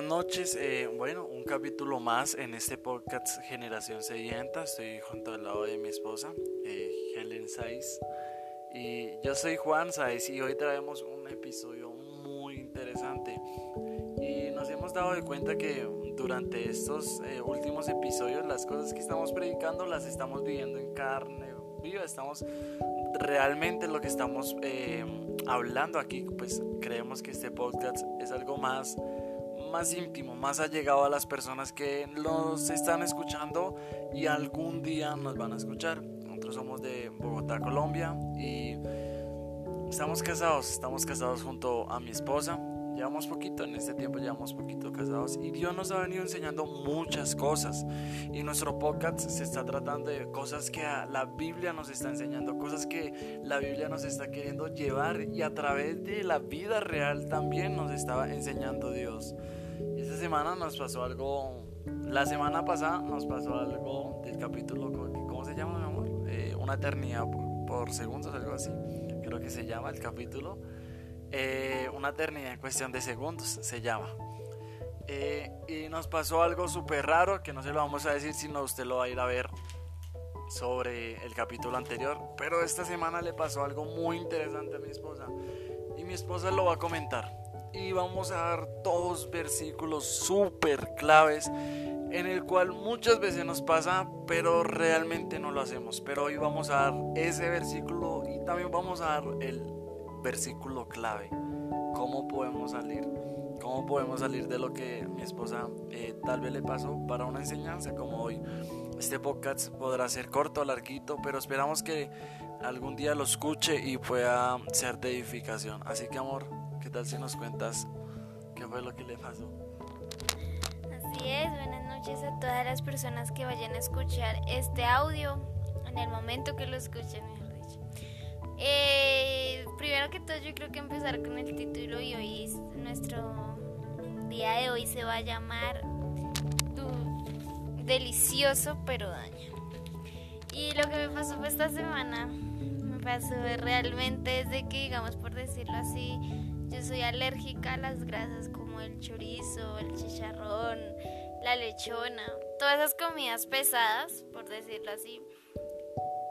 buenas noches. Eh, bueno, un capítulo más en este podcast Generación Sedienta. Estoy junto al lado de mi esposa, eh, Helen Saiz. Y yo soy Juan Saiz y hoy traemos un episodio muy interesante. Y nos hemos dado de cuenta que durante estos eh, últimos episodios las cosas que estamos predicando las estamos viviendo en carne viva. Estamos realmente lo que estamos hablando aquí, pues creemos que este podcast es algo más más íntimo, más allegado a las personas que nos están escuchando y algún día nos van a escuchar. Nosotros somos de Bogotá, Colombia y estamos casados, estamos casados junto a mi esposa. Llevamos poquito, en este tiempo llevamos poquito casados y Dios nos ha venido enseñando muchas cosas. Y nuestro podcast se está tratando de cosas que la Biblia nos está enseñando, cosas que la Biblia nos está queriendo llevar y a través de la vida real también nos estaba enseñando Dios semana nos pasó algo, la semana pasada nos pasó algo del capítulo, ¿cómo se llama mi amor? Eh, una eternidad por, segundos, algo así, creo que se llama el capítulo. Eh, una eternidad en cuestión de segundos se llama. Eh, y nos pasó algo súper raro que no se lo vamos a decir, sino usted lo va a ir a ver sobre el capítulo anterior. Pero esta semana le pasó algo muy interesante a mi esposa y mi esposa lo va a comentar y vamos a dar dos versículos súper claves en el cual muchas veces nos pasa, pero realmente no lo hacemos. Pero hoy vamos a dar ese versículo y también vamos a dar el versículo clave. ¿Cómo podemos salir? ¿Cómo podemos salir de lo que mi esposa eh, tal vez le pasó para una enseñanza como hoy? Este podcast podrá ser corto larguito, pero esperamos que algún día lo escuche y pueda ser de edificación. Así que amor, ¿Qué tal si nos cuentas qué fue lo que le pasó? Así es, buenas noches a todas las personas que vayan a escuchar este audio en el momento que lo escuchen, mejor dicho. Eh, primero que todo, yo creo que empezar con el título y hoy nuestro día de hoy se va a llamar Delicioso pero daño. Y lo que me pasó esta semana, me pasó realmente desde que, digamos, por decirlo así, yo soy alérgica a las grasas como el chorizo, el chicharrón, la lechona, todas esas comidas pesadas, por decirlo así.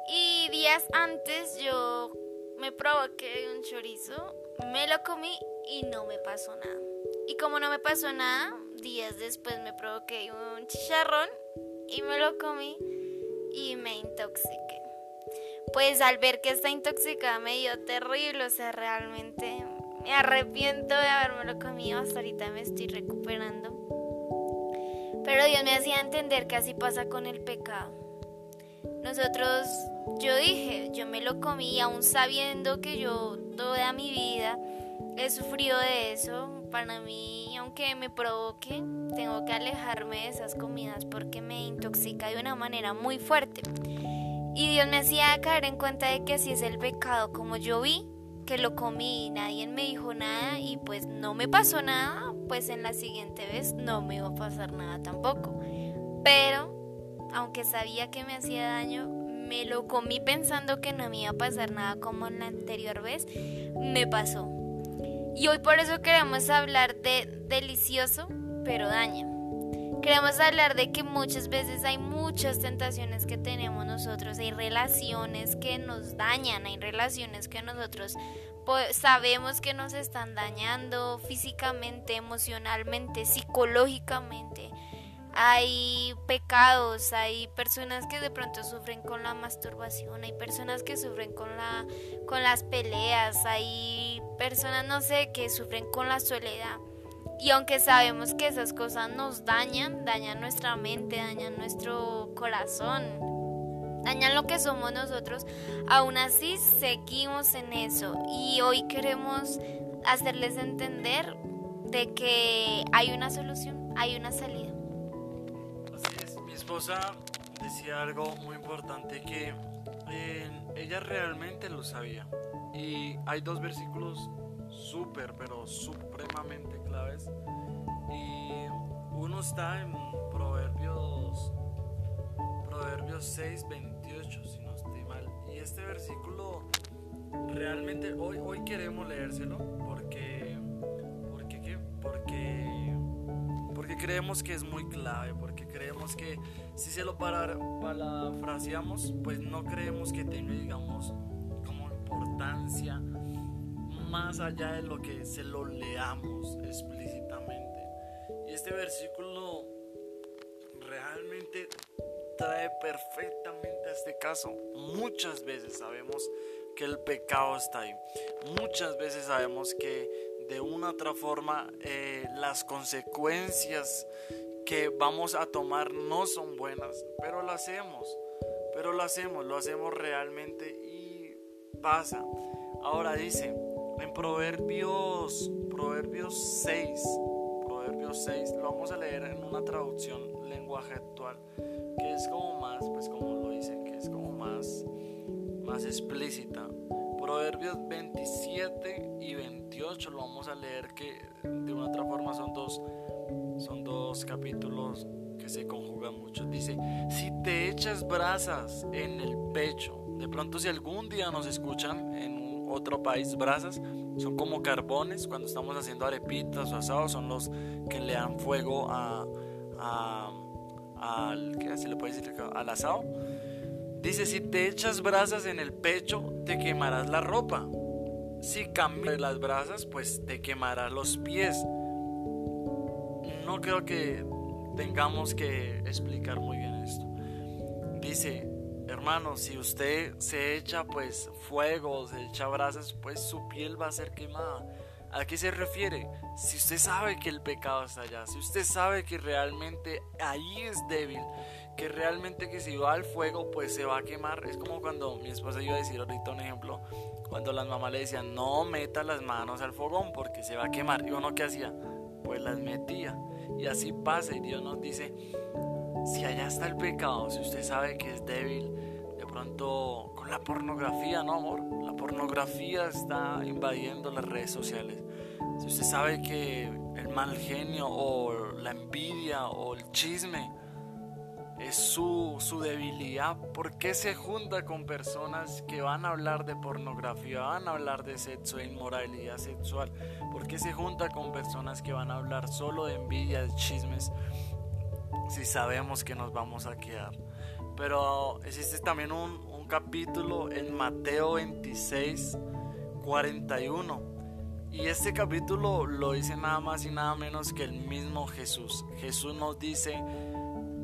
Y días antes yo me provoqué un chorizo, me lo comí y no me pasó nada. Y como no me pasó nada, días después me provoqué un chicharrón y me lo comí y me intoxiqué. Pues al ver que esta intoxicada me dio terrible, o sea, realmente me arrepiento de haberme comido, hasta ahorita me estoy recuperando. Pero Dios me hacía entender que así pasa con el pecado. Nosotros, yo dije, yo me lo comí aún sabiendo que yo toda mi vida he sufrido de eso. Para mí, aunque me provoque, tengo que alejarme de esas comidas porque me intoxica de una manera muy fuerte. Y Dios me hacía caer en cuenta de que así es el pecado, como yo vi que lo comí y nadie me dijo nada y pues no me pasó nada, pues en la siguiente vez no me iba a pasar nada tampoco. Pero, aunque sabía que me hacía daño, me lo comí pensando que no me iba a pasar nada como en la anterior vez, me pasó. Y hoy por eso queremos hablar de delicioso, pero daña. Queremos hablar de que muchas veces hay muchas tentaciones que tenemos nosotros, hay relaciones que nos dañan, hay relaciones que nosotros sabemos que nos están dañando físicamente, emocionalmente, psicológicamente. Hay pecados, hay personas que de pronto sufren con la masturbación, hay personas que sufren con la con las peleas, hay personas no sé que sufren con la soledad. Y aunque sabemos que esas cosas nos dañan, dañan nuestra mente, dañan nuestro corazón, dañan lo que somos nosotros, aún así seguimos en eso. Y hoy queremos hacerles entender de que hay una solución, hay una salida. Así es, mi esposa decía algo muy importante que eh, ella realmente lo sabía. Y hay dos versículos súper, pero supremamente claves. Y uno está en Proverbios, Proverbios 6, 28, si no estoy mal. Y este versículo realmente hoy, hoy queremos leérselo porque, porque, ¿qué? porque creemos que es muy clave, porque creemos que si se lo parafraseamos, pues no creemos que tenga, digamos, como importancia más allá de lo que se lo leamos explícitamente. Y este versículo realmente trae perfectamente a este caso. Muchas veces sabemos que el pecado está ahí. Muchas veces sabemos que de una u otra forma eh, las consecuencias que vamos a tomar no son buenas, pero lo hacemos, pero lo hacemos, lo hacemos realmente y pasa. Ahora dice en Proverbios, Proverbios 6, Proverbios 6, lo vamos a leer en una traducción lenguaje actual, que es como más, pues como lo dicen, que es como más más explícita. Proverbios 27 y 28 lo vamos a leer que de una otra forma son dos, son dos capítulos que se conjugan mucho. Dice, si te echas brasas en el pecho, de pronto si algún día nos escuchan en otro país, brasas son como carbones cuando estamos haciendo arepitas o asados, son los que le dan fuego a, al, ¿qué se le puede decir? al asado Dice, si te echas brasas en el pecho, te quemarás la ropa. Si cambias las brasas, pues te quemarás los pies. No creo que tengamos que explicar muy bien esto. Dice, hermano, si usted se echa pues fuego, se echa brasas, pues su piel va a ser quemada. ¿A qué se refiere? Si usted sabe que el pecado está allá, si usted sabe que realmente ahí es débil, que realmente que si va al fuego pues se va a quemar. Es como cuando mi esposa iba a decir ahorita un ejemplo, cuando las mamás le decían no meta las manos al fogón porque se va a quemar. ¿Y uno qué hacía? Pues las metía. Y así pasa y Dios nos dice, si allá está el pecado, si usted sabe que es débil, de pronto con la pornografía, ¿no, amor? La pornografía está invadiendo las redes sociales. Si usted sabe que el mal genio o la envidia o el chisme es su, su, debilidad. ¿Por qué se junta con personas que van a hablar de pornografía, van a hablar de sexo e inmoralidad sexual? ¿Por qué se junta con personas que van a hablar solo de envidia, de chismes, si sabemos que nos vamos a quedar? Pero existe también un, capítulo en Mateo 26, 41. Y este capítulo lo dice nada más y nada menos que el mismo Jesús. Jesús nos dice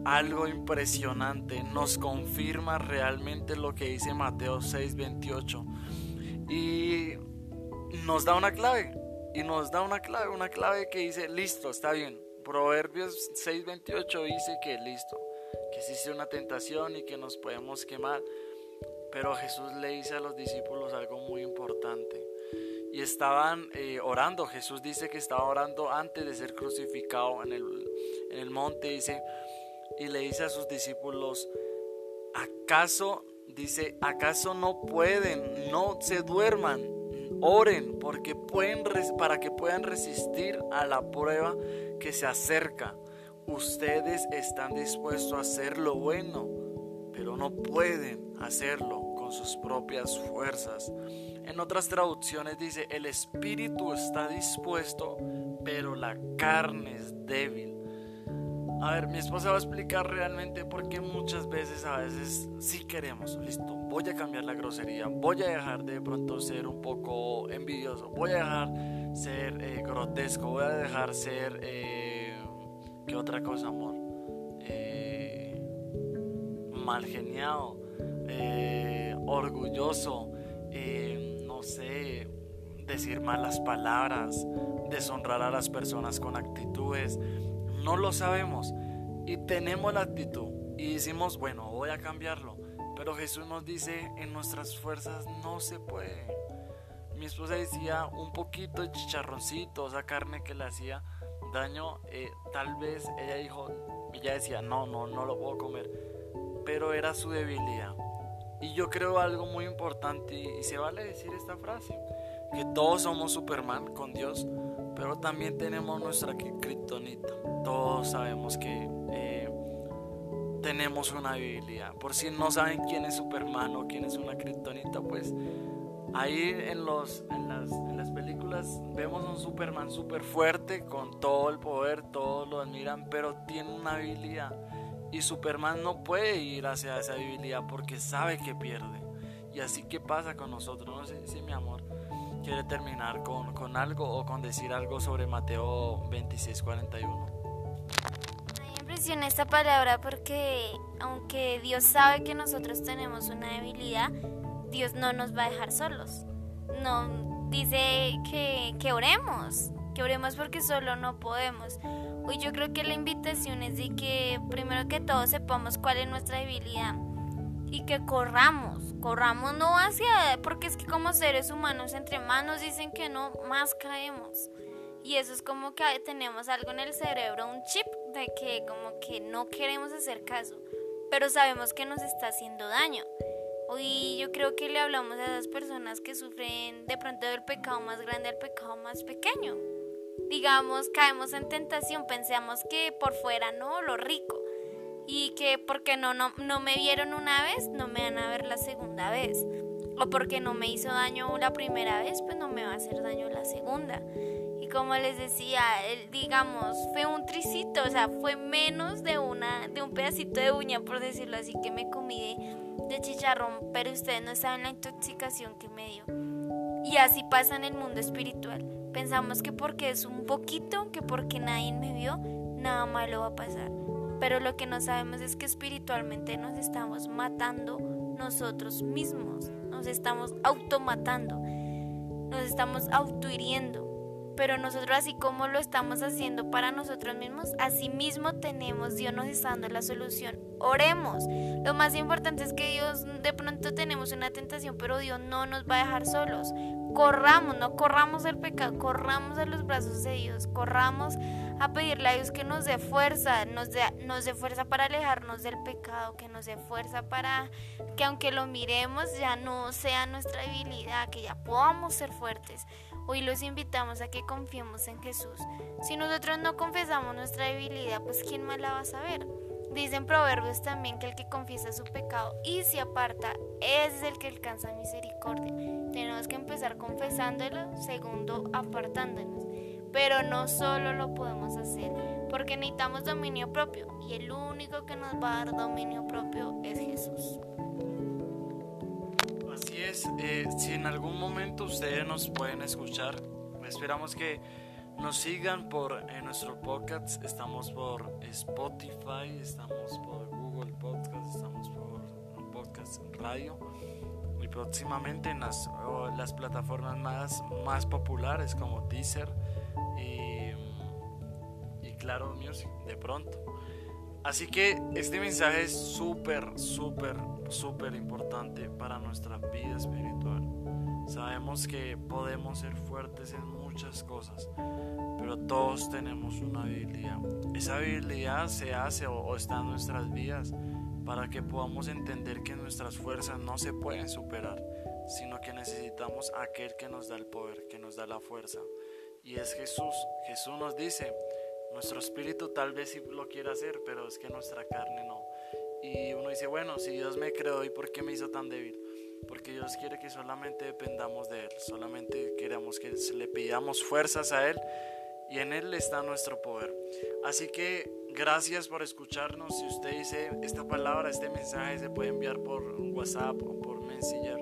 algo impresionante, nos confirma realmente lo que dice Mateo 6:28 y nos da una clave, y nos da una clave, una clave que dice, listo, está bien. Proverbios 6:28 dice que listo, que existe una tentación y que nos podemos quemar, pero Jesús le dice a los discípulos algo muy importante. Y estaban eh, orando, Jesús dice que estaba orando antes de ser crucificado en el, en el monte, dice, y le dice a sus discípulos, ¿acaso, dice, acaso no pueden, no se duerman, oren porque pueden, para que puedan resistir a la prueba que se acerca? Ustedes están dispuestos a hacer lo bueno, pero no pueden hacerlo con sus propias fuerzas. En otras traducciones dice, el espíritu está dispuesto, pero la carne es débil. A ver, mi esposa va a explicar realmente por qué muchas veces, a veces sí queremos, listo, voy a cambiar la grosería, voy a dejar de pronto ser un poco envidioso, voy a dejar ser eh, grotesco, voy a dejar ser, eh, ¿qué otra cosa, amor? Eh, mal geniado, eh, orgulloso, no sé, decir malas palabras, deshonrar a las personas con actitudes no lo sabemos y tenemos la actitud y decimos, bueno, voy a cambiarlo. Pero Jesús nos dice, en nuestras fuerzas no se puede. Mi esposa decía un poquito chicharroncito, esa carne que le hacía daño, eh, tal vez ella dijo, ella decía, no, no, no lo puedo comer. Pero era su debilidad. Y yo creo algo muy importante, y se vale decir esta frase, que todos somos Superman con Dios, pero también tenemos nuestra kriptonita. Todos sabemos que eh, tenemos una debilidad. Por si no saben quién es Superman o quién es una kriptonita, pues Ahí en, los, en, las, en las películas vemos un Superman súper fuerte, con todo el poder, todos lo admiran, pero tiene una habilidad. Y Superman no puede ir hacia esa habilidad porque sabe que pierde. Y así que pasa con nosotros. No sé si mi amor quiere terminar con, con algo o con decir algo sobre Mateo 26:41. Me impresiona esta palabra porque aunque Dios sabe que nosotros tenemos una debilidad, Dios no nos va a dejar solos. No dice que, que oremos, que oremos porque solo no podemos. Hoy yo creo que la invitación es de que primero que todo sepamos cuál es nuestra debilidad y que corramos, corramos no hacia, porque es que como seres humanos entre más nos dicen que no, más caemos. Y eso es como que tenemos algo en el cerebro, un chip de que como que no queremos hacer caso, pero sabemos que nos está haciendo daño. Hoy yo creo que le hablamos a esas personas que sufren de pronto del pecado más grande al pecado más pequeño. Digamos, caemos en tentación, pensamos que por fuera no, lo rico. Y que porque no, no, no me vieron una vez, no me van a ver la segunda vez. O porque no me hizo daño la primera vez, pues no me va a hacer daño la segunda. Y como les decía, digamos, fue un tricito, o sea, fue menos de, una, de un pedacito de uña, por decirlo así, que me comí de chicharrón, pero ustedes no saben la intoxicación que me dio. Y así pasa en el mundo espiritual. Pensamos que porque es un poquito, que porque nadie me vio, nada malo va a pasar. Pero lo que no sabemos es que espiritualmente nos estamos matando nosotros mismos, nos estamos automatando, nos estamos autohiriendo. Pero nosotros así como lo estamos haciendo para nosotros mismos, así mismo tenemos, Dios nos está dando la solución. Oremos. Lo más importante es que Dios de pronto tenemos una tentación, pero Dios no nos va a dejar solos. Corramos, no corramos del pecado, corramos a los brazos de Dios, corramos a pedirle a Dios que nos dé fuerza, nos dé, nos dé fuerza para alejarnos del pecado, que nos dé fuerza para que aunque lo miremos ya no sea nuestra debilidad, que ya podamos ser fuertes. Hoy los invitamos a que confiemos en Jesús. Si nosotros no confesamos nuestra debilidad, pues ¿quién más la va a saber? Dicen proverbios también que el que confiesa su pecado y se aparta es el que alcanza misericordia. Tenemos que empezar confesándolo, segundo apartándonos. Pero no solo lo podemos hacer porque necesitamos dominio propio y el único que nos va a dar dominio propio es Jesús. Así es, eh, si en algún momento ustedes nos pueden escuchar, esperamos que nos sigan por en nuestro podcast, estamos por Spotify, estamos por Google Podcast, estamos por Podcast Radio y próximamente en las, las plataformas más, más populares como Deezer y, y Claro de pronto. Así que este mensaje es súper, súper, súper importante para nuestra vida espiritual. Sabemos que podemos ser fuertes en muchas cosas, pero todos tenemos una habilidad. Esa habilidad se hace o, está en nuestras vidas para que podamos entender que nuestras fuerzas no se pueden superar, sino que necesitamos aquel que nos da el poder, que nos da la fuerza. Y es Jesús. Jesús nos dice, nuestro espíritu tal vez sí lo quiera hacer, pero es que nuestra carne no. Y uno dice, bueno, si Dios me creó, ¿y por qué me hizo tan débil? Porque Dios quiere que solamente dependamos de Él, solamente queremos que le pidamos fuerzas a Él y en Él está nuestro poder. Así que gracias por escucharnos. Si usted dice esta palabra, este mensaje se puede enviar por WhatsApp o por Messenger,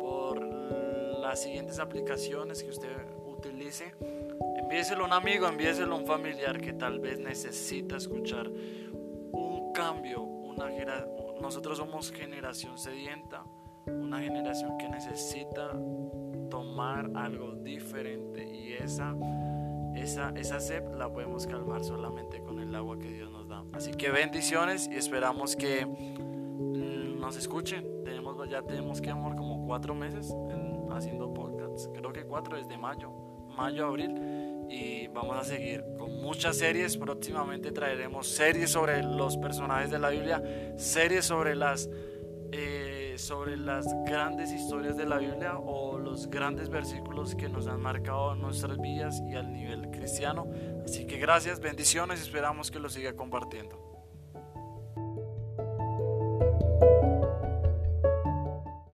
por las siguientes aplicaciones que usted utilice envíeselo a un amigo, envíeselo a un familiar que tal vez necesita escuchar un cambio, una nosotros somos generación sedienta, una generación que necesita tomar algo diferente y esa esa, esa sed la podemos calmar solamente con el agua que Dios nos da. Así que bendiciones y esperamos que mm, nos escuchen. Tenemos, ya tenemos que amor como cuatro meses haciendo podcasts. Creo que cuatro desde mayo, mayo, abril y vamos a seguir con muchas series. Próximamente traeremos series sobre los personajes de la Biblia, series sobre las, eh, sobre las grandes historias de la Biblia o los grandes versículos que nos han marcado nuestras vidas y al nivel cristiano. Así que gracias, bendiciones, esperamos que lo siga compartiendo.